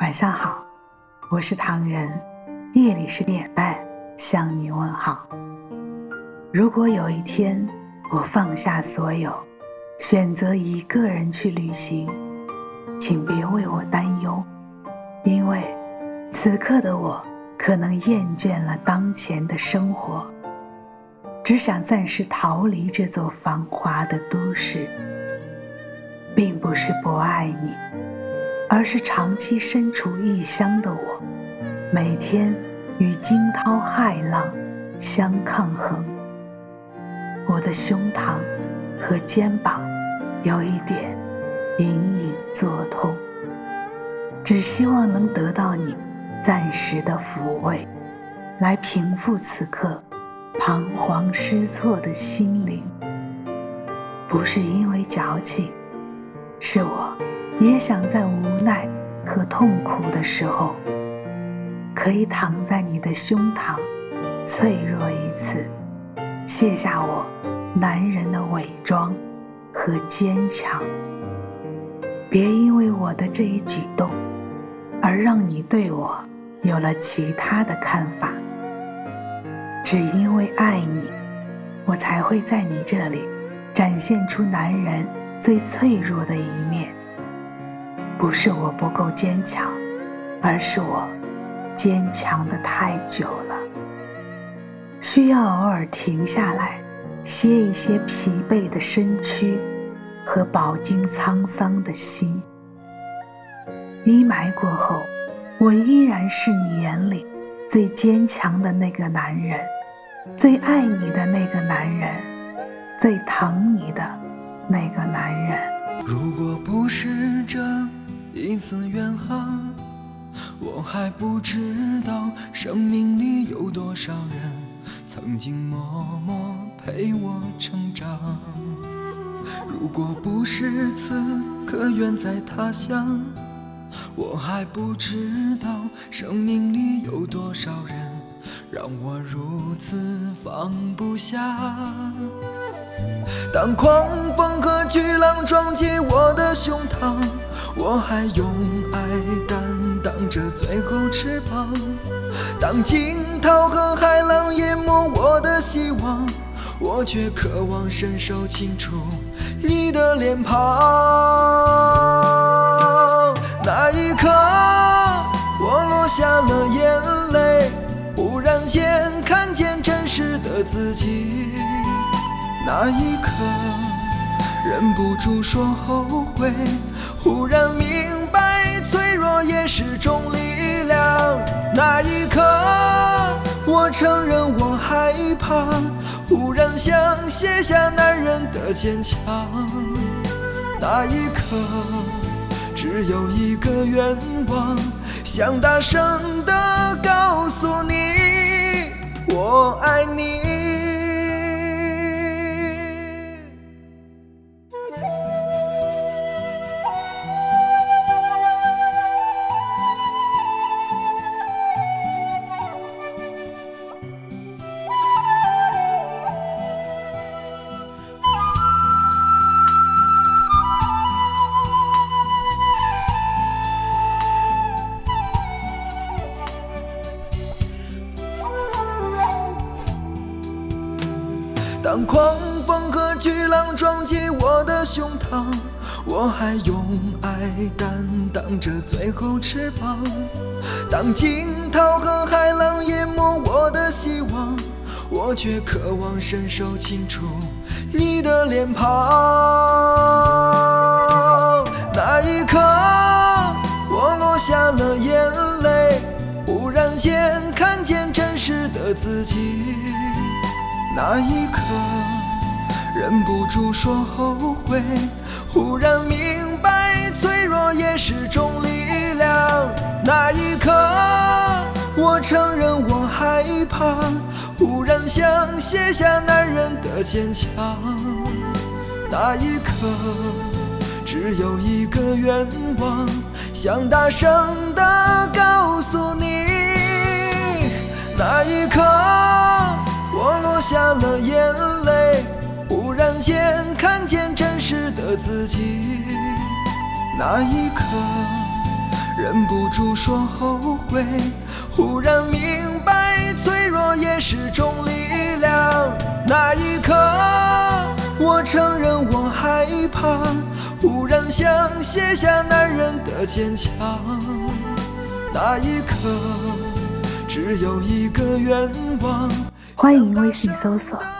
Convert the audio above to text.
晚上好，我是唐人，夜里十点半向你问好。如果有一天我放下所有，选择一个人去旅行，请别为我担忧，因为此刻的我可能厌倦了当前的生活，只想暂时逃离这座繁华的都市。并不是不爱你，而是长期身处异乡的我，每天与惊涛骇浪相抗衡。我的胸膛和肩膀有一点隐隐作痛，只希望能得到你暂时的抚慰，来平复此刻彷徨失措的心灵。不是因为矫情。是我，也想在无奈和痛苦的时候，可以躺在你的胸膛，脆弱一次，卸下我男人的伪装和坚强。别因为我的这一举动，而让你对我有了其他的看法。只因为爱你，我才会在你这里展现出男人。最脆弱的一面，不是我不够坚强，而是我坚强的太久了，需要偶尔停下来，歇一歇疲惫的身躯和饱经沧桑的心。阴霾过后，我依然是你眼里最坚强的那个男人，最爱你的那个男人，最疼你的。那个男人，如果不是这一次远航，我还不知道生命里有多少人曾经默默陪我成长。如果不是此刻远在他乡，我还不知道生命里有多少人让我如此放不下。当狂风和巨浪撞击我的胸膛，我还用爱担当着最后翅膀。当惊涛和海浪淹没我的希望，我却渴望伸手轻触你的脸庞。那一刻，我落下了眼泪，忽然间看见真实的自己。那一刻，忍不住说后悔。忽然明白，脆弱也是种力量。那一刻，我承认我害怕。忽然想卸下男人的坚强。那一刻，只有一个愿望，想大声的告诉你，我爱你。当狂风和巨浪撞击我的胸膛，我还用爱担当着最后翅膀。当惊涛和海浪淹没我的希望，我却渴望伸手轻触你的脸庞。那一刻，我落下了眼泪，忽然间看见真实的自己。那一刻，忍不住说后悔。忽然明白，脆弱也是种力量。那一刻，我承认我害怕。忽然想卸下男人的坚强。那一刻，只有一个愿望，想大声地告诉你。那一刻。间看见真实的自己。那一刻，忍不住说后悔。忽然明白，脆弱也是种力量。那一刻，我承认我害怕。忽然想卸下男人的坚强。那一刻，只有一个愿望。欢迎微信搜索“